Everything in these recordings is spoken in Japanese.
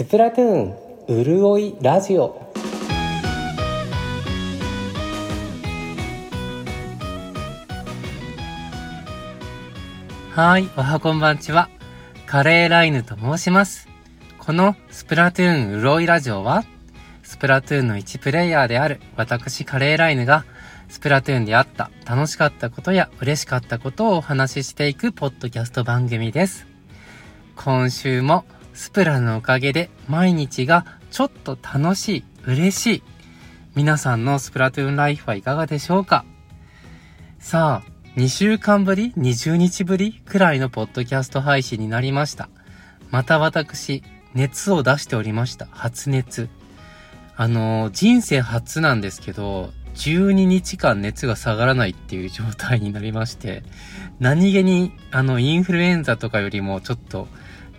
スプラトゥーンうるおいラジオはい、おはこんばんちは。カレーライヌと申します。このスプラトゥーンうるおいラジオは、スプラトゥーンの1プレイヤーである私カレーライヌが、スプラトゥーンであった楽しかったことや嬉しかったことをお話ししていくポッドキャスト番組です。今週もスプラのおかげで毎日がちょっと楽しい、嬉しい。皆さんのスプラトゥーンライフはいかがでしょうか？さあ、2週間ぶり ?20 日ぶりくらいのポッドキャスト配信になりました。また私、熱を出しておりました。発熱。あの、人生初なんですけど、12日間熱が下がらないっていう状態になりまして、何気に、あの、インフルエンザとかよりもちょっと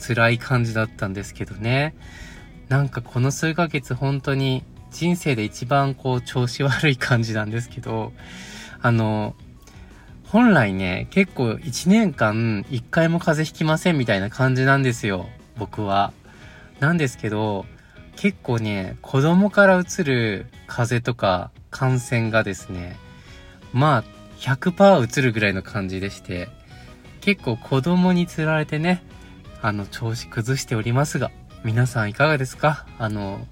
辛い感じだったんですけどね。なんかこの数ヶ月本当に人生で一番こう調子悪い感じなんですけど、あの、本来ね、結構1年間1回も風邪ひきませんみたいな感じなんですよ。僕は。なんですけど、結構ね、子供からうつる風邪とか感染がですね、まあ、100%うつるぐらいの感じでして、結構子供につられてね、あの、調子崩しておりますが、皆さんいかがですか？あの、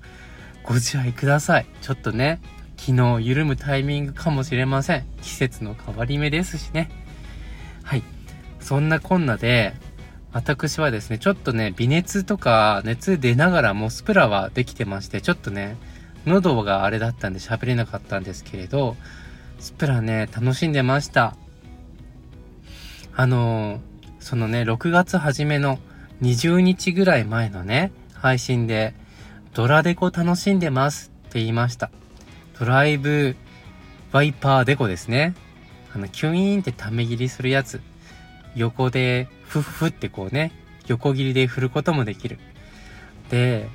ご自愛ください。ちょっとね、昨日緩むタイミングかもしれません。季節の変わり目ですしね。はい。そんなこんなで、私はですね、ちょっとね、微熱とか熱出ながらもスプラはできてまして、ちょっとね、喉があれだったんで喋れなかったんですけれど、スプラね、楽しんでました。あのそのね、6月初めの20日ぐらい前のね、配信で、ドラデコ楽しんでますって言いました。ドライブワイパーデコですね。あの、キュイーンってため切りするやつ。横で、ふふふってこうね、横切りで振ることもできる。で、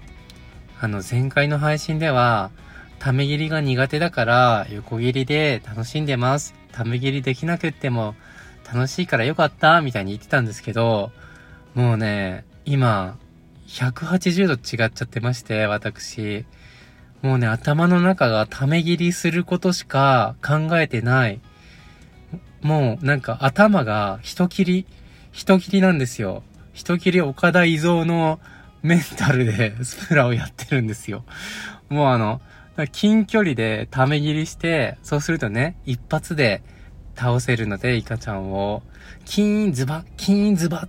あの、前回の配信では、ため切りが苦手だから、横切りで楽しんでます。ため切りできなくっても、楽しいからよかった、みたいに言ってたんですけど、もうね、今、180度違っちゃってまして、私。もうね、頭の中がため切りすることしか考えてない。もうなんか頭が人切り、人切りなんですよ。人切り岡田伊蔵のメンタルで スプラをやってるんですよ。もうあの、近距離でため切りして、そうするとね、一発で倒せるので、イカちゃんを、キーンズバッ、キーンズバッ。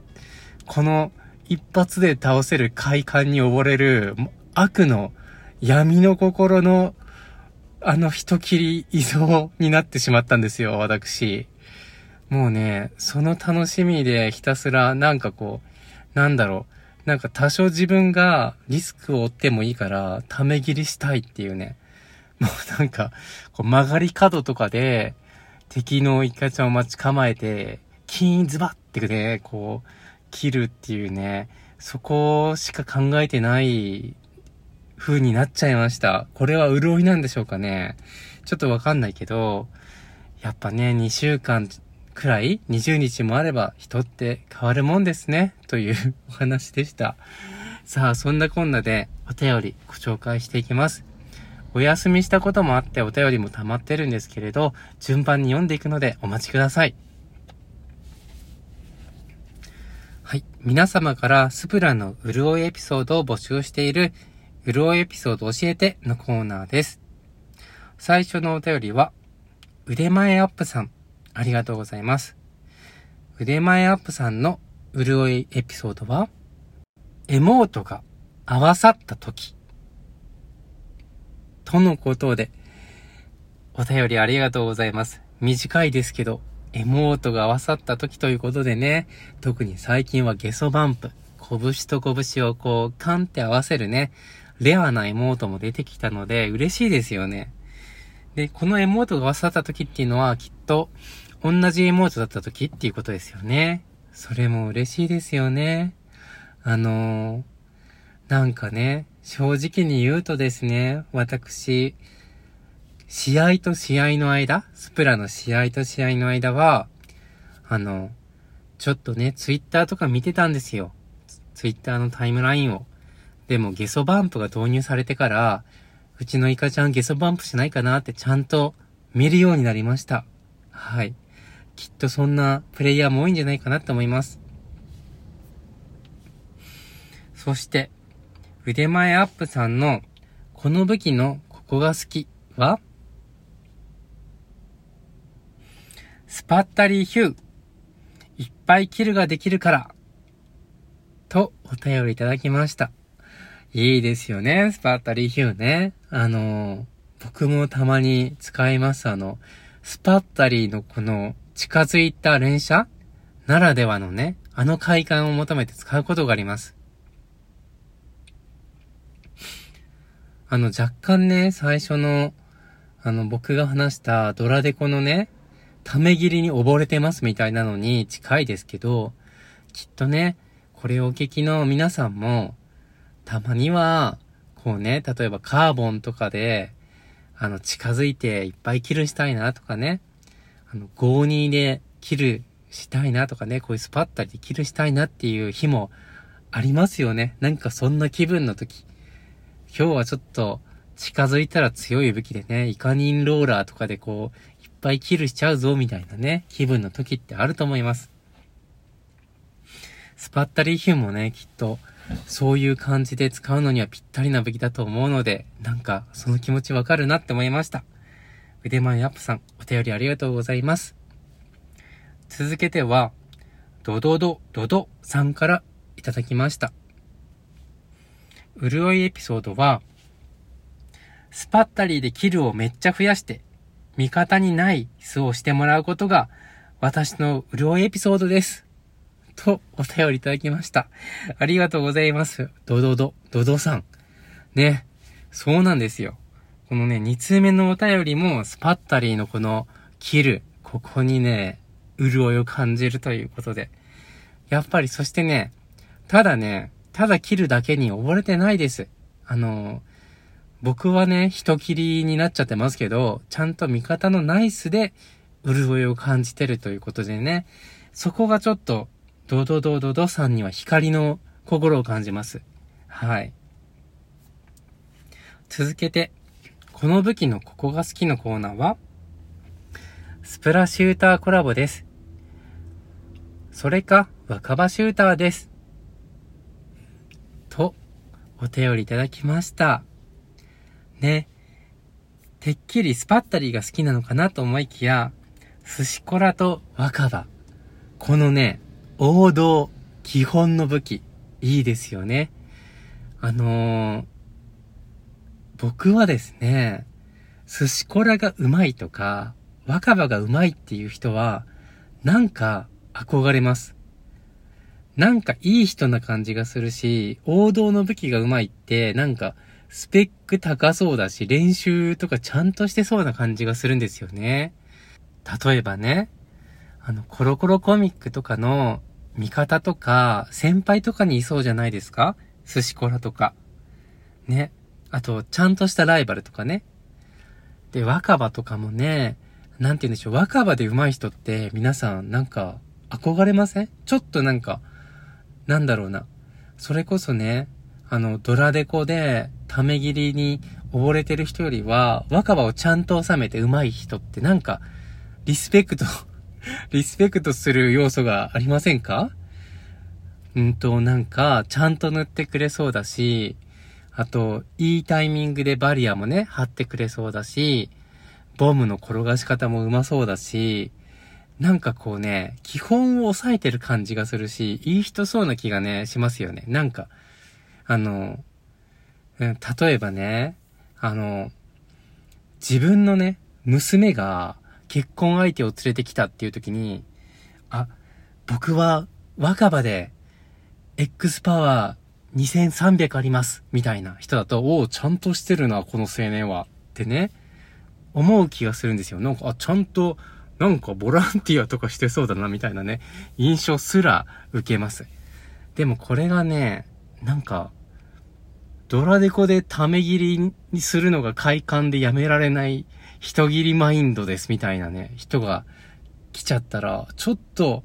この一発で倒せる快感に溺れる悪の闇の心の、あの人切り依存になってしまったんですよ、私。もうね、その楽しみでひたすら、なんかこう、なんだろう。なんか多少自分がリスクを負ってもいいから、ため切りしたいっていうね。もうなんか、こう曲がり角とかで、敵のイカちゃんを待ち構えて、キーンズバってね、こう、切るっていうね、そこしか考えてない風になっちゃいました。これは潤いなんでしょうかね。ちょっとわかんないけど、やっぱね、2週間くらい ?20 日もあれば人って変わるもんですね。というお話でした。さあ、そんなこんなでお便りご紹介していきます。お休みしたこともあってお便りも溜まってるんですけれど、順番に読んでいくのでお待ちください。はい。皆様からスプラの潤いエピソードを募集している潤いエピソード教えてのコーナーです。最初のお便りは、腕前アップさん、ありがとうございます。腕前アップさんの潤いエピソードは、エモートが合わさった時。とのことで、お便りありがとうございます。短いですけど、エモートが合わさった時ということでね、特に最近はゲソバンプ、拳と拳をこう、カンって合わせるね、レアなエモートも出てきたので、嬉しいですよね。で、このエモートが合わさった時っていうのは、きっと、同じエモートだった時っていうことですよね。それも嬉しいですよね。あのー、なんかね、正直に言うとですね、私、試合と試合の間、スプラの試合と試合の間は、あの、ちょっとね、ツイッターとか見てたんですよ。ツイッターのタイムラインを。でもゲソバンプが導入されてから、うちのイカちゃんゲソバンプしないかなってちゃんと見るようになりました。はい。きっとそんなプレイヤーも多いんじゃないかなと思います。そして、腕前アップさんのこの武器のここが好きは？スパッタリーヒュー。いっぱいキルができるから。とお便りいただきました。いいですよね、スパッタリーヒューね。あの、僕もたまに使います。あの、スパッタリーのこの近づいた連射ならではのね、あの快感を求めて使うことがあります。あの、若干ね、最初の、あの、僕が話したドラデコのね、ため切りに溺れてますみたいなのに近いですけど、きっとね、これをお聞きの皆さんも、たまには、こうね、例えばカーボンとかで、あの、近づいていっぱいキルしたいなとかね、あの、52でキルしたいなとかね、こういうスパッタリでキルしたいなっていう日もありますよね。なんかそんな気分の時。今日はちょっと近づいたら強い武器でね、イカニンローラーとかでこう、ぱいキルしちゃうぞみたいなね、気分の時ってあると思います。スパッタリーヒューもね、きっと、そういう感じで使うのにはぴったりな武器だと思うので、なんか、その気持ちわかるなって思いました。腕前アップさん、お便りありがとうございます。続けては、ドドドドドさんからいただきました。潤いエピソードは、スパッタリーでキルをめっちゃ増やして、味方にない巣をしてもらうことが、私の潤いエピソードです。とお便りいただきました。ありがとうございます。ドドド、ドドさん。ね。そうなんですよ。このね、2通目のお便りも、スパッタリーのこの、切る、ここにね、潤いを感じるということで。やっぱり、そしてね、ただね、ただ切るだけに溺れてないです。あの、僕はね、人切りになっちゃってますけど、ちゃんと味方のナイスで、潤いを感じてるということでね、そこがちょっとドドドドドさんには光の心を感じます。はい。続けて、この武器のここが好きのコーナーは、スプラシューターコラボです。それか、若葉シューターです。と、お便りいただきました。ね。てっきりスパッタリーが好きなのかなと思いきや、寿司コラと若葉。このね、王道、基本の武器、いいですよね。あのー、僕はですね、寿司コラがうまいとか、若葉がうまいっていう人は、なんか憧れます。なんかいい人な感じがするし、王道の武器がうまいって、なんかスペック高そうだし、練習とかちゃんとしてそうな感じがするんですよね。例えばね、あの、コロコロコミックとかの味方とか、先輩とかにいそうじゃないですか？寿司コラとか。ね。あと、ちゃんとしたライバルとかね。で、若葉とかもね、なんて言うんでしょう、若葉で上手い人って皆さんなんか憧れません？ちょっとなんか、なんだろうな。それこそね、あの、ドラデコで、ため切りに溺れてる人よりは、若葉をちゃんと収めて上手い人ってなんか、リスペクト リスペクトする要素がありませんか？うんと、なんか、ちゃんと塗ってくれそうだし、あと、いいタイミングでバリアもね、貼ってくれそうだし、ボムの転がし方もうまそうだし、なんかこうね、基本を抑えてる感じがするし、いい人そうな気がね、しますよね。なんか、あの、例えばね、あの、自分のね、娘が、結婚相手を連れてきたっていう時に、あ、僕は若葉で X パワー2300あります、みたいな人だと、おお、ちゃんとしてるな、この青年は。ってね、思う気がするんですよ。なんか、あ、ちゃんと、なんかボランティアとかしてそうだな、みたいなね、印象すら受けます。でもこれがね、なんか、ドラデコでため切りにするのが快感でやめられない人切りマインドですみたいなね、人が来ちゃったら、ちょっと、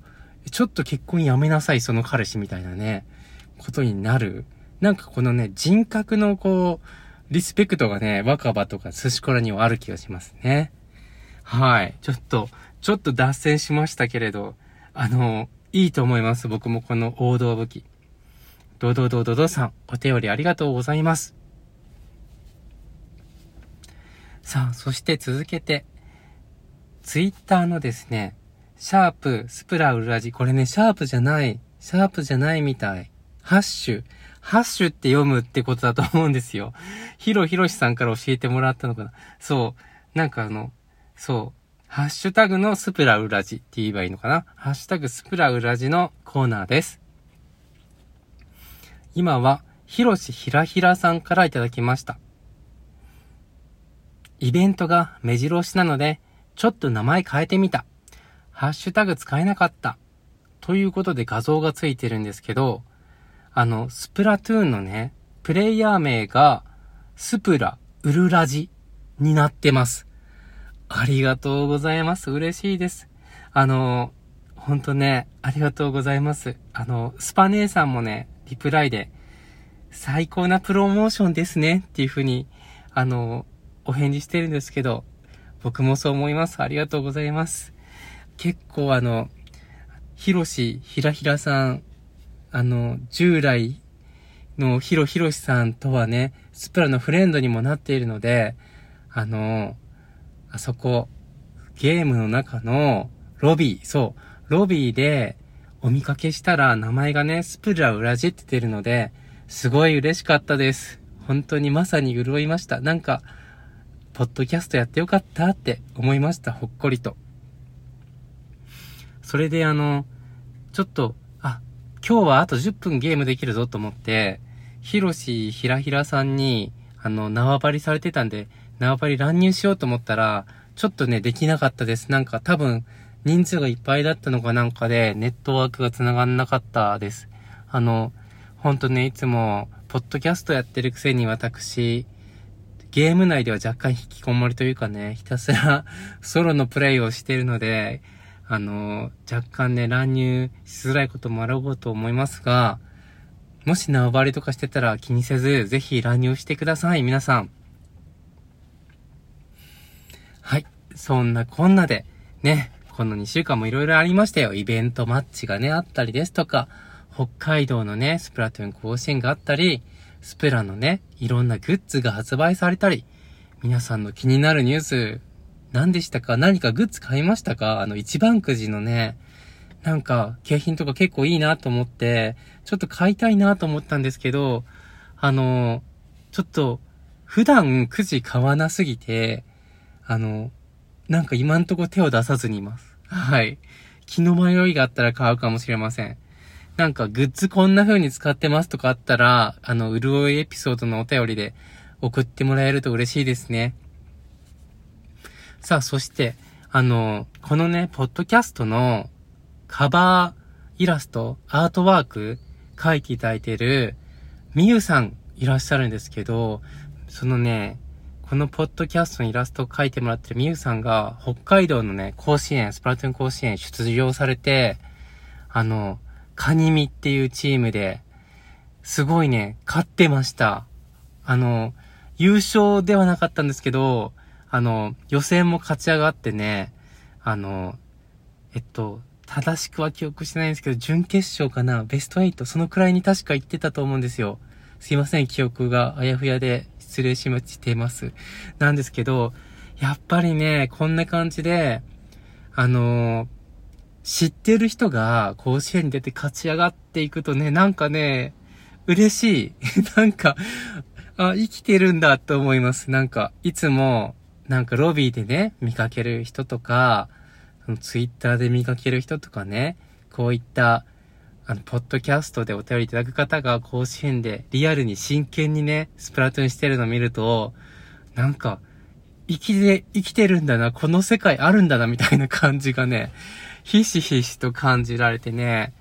ちょっと結婚やめなさい、その彼氏みたいなね、ことになるなんかこのね、人格のこう、リスペクトがね、若葉とか寿司コラにはある気がしますね。はい。ちょっと、ちょっと脱線しましたけれど、あの、いいと思います。僕もこの王道武器。ドドドドドさん、お手寄りありがとうございます。さあ、そして続けて、ツイッターのですね、シャープ、スプラウラジ。これね、シャープじゃない。シャープじゃないみたい。ハッシュ。ハッシュって読むってことだと思うんですよ。ヒロヒロシさんから教えてもらったのかな。そう。なんかあの、そう。ハッシュタグのスプラウラジって言えばいいのかな。ハッシュタグスプラウラジのコーナーです。今は、ヒロシひらひらさんからいただきました。イベントが目白押しなので、ちょっと名前変えてみた。ハッシュタグ使えなかった。ということで画像がついてるんですけど、あの、スプラトゥーンのね、プレイヤー名が、スプラ、ウルラジになってます。ありがとうございます。嬉しいです。あの、ほんとね、ありがとうございます。あの、スパ姉さんもね、リプライで、最高なプロモーションですねっていう風に、あの、お返事してるんですけど、僕もそう思います。ありがとうございます。結構あの、ひろし、ひらひらさん、あの、従来のヒロヒロシさんとはね、スプラのフレンドにもなっているので、あの、あそこ、ゲームの中のロビー、そう、ロビーでお見かけしたら名前がね、スプラ裏地って出るので、すごい嬉しかったです。本当にまさに潤いました。なんか、ポッドキャストやってよかったって思いました。ほっこりと。それであの、ちょっと、あ、今日はあと10分ゲームできるぞと思って、ヒロシひらひらさんに、あの、縄張りされてたんで、縄張り乱入しようと思ったら、ちょっとね、できなかったです。なんか多分、人数がいっぱいだったのかなんかで、ネットワークが繋がんなかったです。あの、ほんとね、いつも、ポッドキャストやってるくせに私、ゲーム内では若干引きこもりというかね、ひたすら ソロのプレイをしてるので、あの、若干ね、乱入しづらいこともあろうと思いますが、もし縄張りとかしてたら気にせず、ぜひ乱入してください、皆さん。はい。そんなこんなで、ね、この2週間も色々ありましたよ。イベントマッチがね、あったりですとか、北海道のね、スプラトゥーン甲子園があったり、スプラのね、いろんなグッズが発売されたり、皆さんの気になるニュース、何でしたか何かグッズ買いましたかあの、一番くじのね、なんか、景品とか結構いいなと思って、ちょっと買いたいなと思ったんですけど、あの、ちょっと、普段くじ買わなすぎて、あの、なんか今んとこ手を出さずにいます。はい。気の迷いがあったら買うかもしれません。なんかグッズこんな風に使ってますとかあったら、あの、潤いエピソードのお便りで送ってもらえると嬉しいですね。さあ、そして、あの、このね、ポッドキャストのカバーイラスト、アートワーク書いていただいてるみゆさんいらっしゃるんですけど、そのね、このポッドキャストにイラストを描いてもらってるみゆさんが、北海道のね、甲子園、スプラトゥーン甲子園出場されて、あの、カニミっていうチームで、すごいね、勝ってました。あの、優勝ではなかったんですけど、あの、予選も勝ち上がってね、あの、えっと、正しくは記憶してないんですけど、準決勝かなベスト8、そのくらいに確か行ってたと思うんですよ。すいません、記憶があやふやで失礼しましてます。なんですけど、やっぱりね、こんな感じで、あのー、知ってる人が甲子園に出て勝ち上がっていくとね、なんかね、嬉しい。なんか、あ、生きてるんだと思います。なんか、いつも、なんかロビーでね、見かける人とか、ツイッターで見かける人とかね、こういったあの、ポッドキャストでお便りいただく方が甲子園でリアルに真剣にね、スプラトゥーンしてるのを見ると、なんか、生きて、生きてるんだな、この世界あるんだな、みたいな感じがね、ひしひしと感じられてね、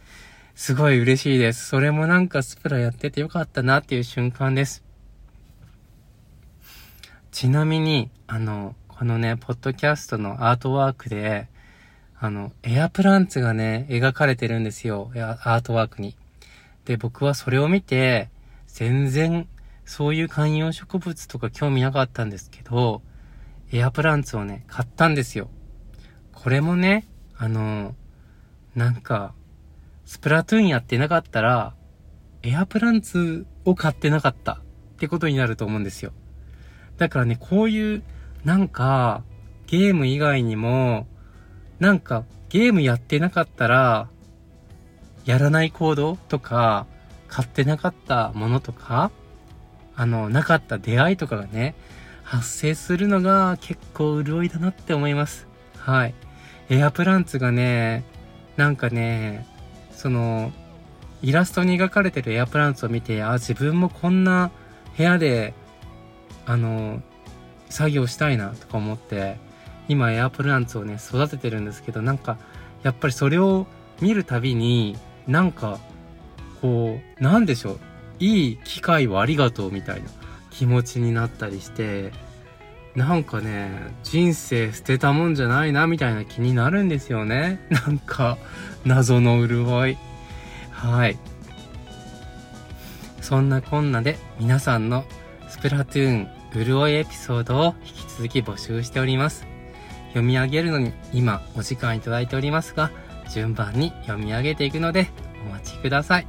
すごい嬉しいです。それもなんかスプラやっててよかったなっていう瞬間です。ちなみに、あの、このね、ポッドキャストのアートワークで、あの、エアプランツがね、描かれてるんですよ。アートワークに。で、僕はそれを見て、全然そういう観葉植物とか興味なかったんですけど、エアプランツをね、買ったんですよ。これもね、あの、なんか、スプラトゥーンやってなかったら、エアプランツを買ってなかったってことになると思うんですよ。だからね、こういう、なんか、ゲーム以外にも、なんか、ゲームやってなかったら、やらない行動とか、買ってなかったものとか、あの、なかった出会いとかがね、発生するのが結構潤いだなって思います。はい。エアプランツがね、なんかね、その、イラストに描かれてるエアプランツを見て、あ、自分もこんな部屋で、あの、作業したいなとか思って、今エアプランツをね、育ててるんですけど、なんか、やっぱりそれを見るたびに、なんか、こう、なんでしょう。いい機会をありがとうみたいな気持ちになったりして、なんかね、人生捨てたもんじゃないなみたいな気になるんですよね。なんか、謎の潤い。はい。そんなこんなで皆さんのスプラトゥーン潤いエピソードを引き続き募集しております。読み上げるのに今お時間いただいておりますが、順番に読み上げていくのでお待ちください。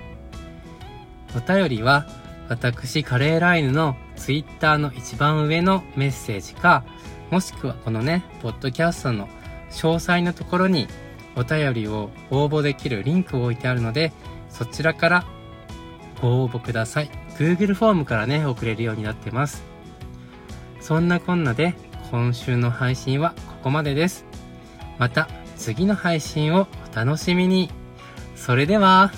お便りは私カレーライヌのツイッターの一番上のメッセージか、もしくはこのね、ポッドキャストの詳細のところにお便りを応募できるリンクを置いてあるので、そちらからご応募ください。Google フォームからね、送れるようになってます。そんなこんなで、今週の配信はこまでです。また次の配信をお楽しみに。それでは。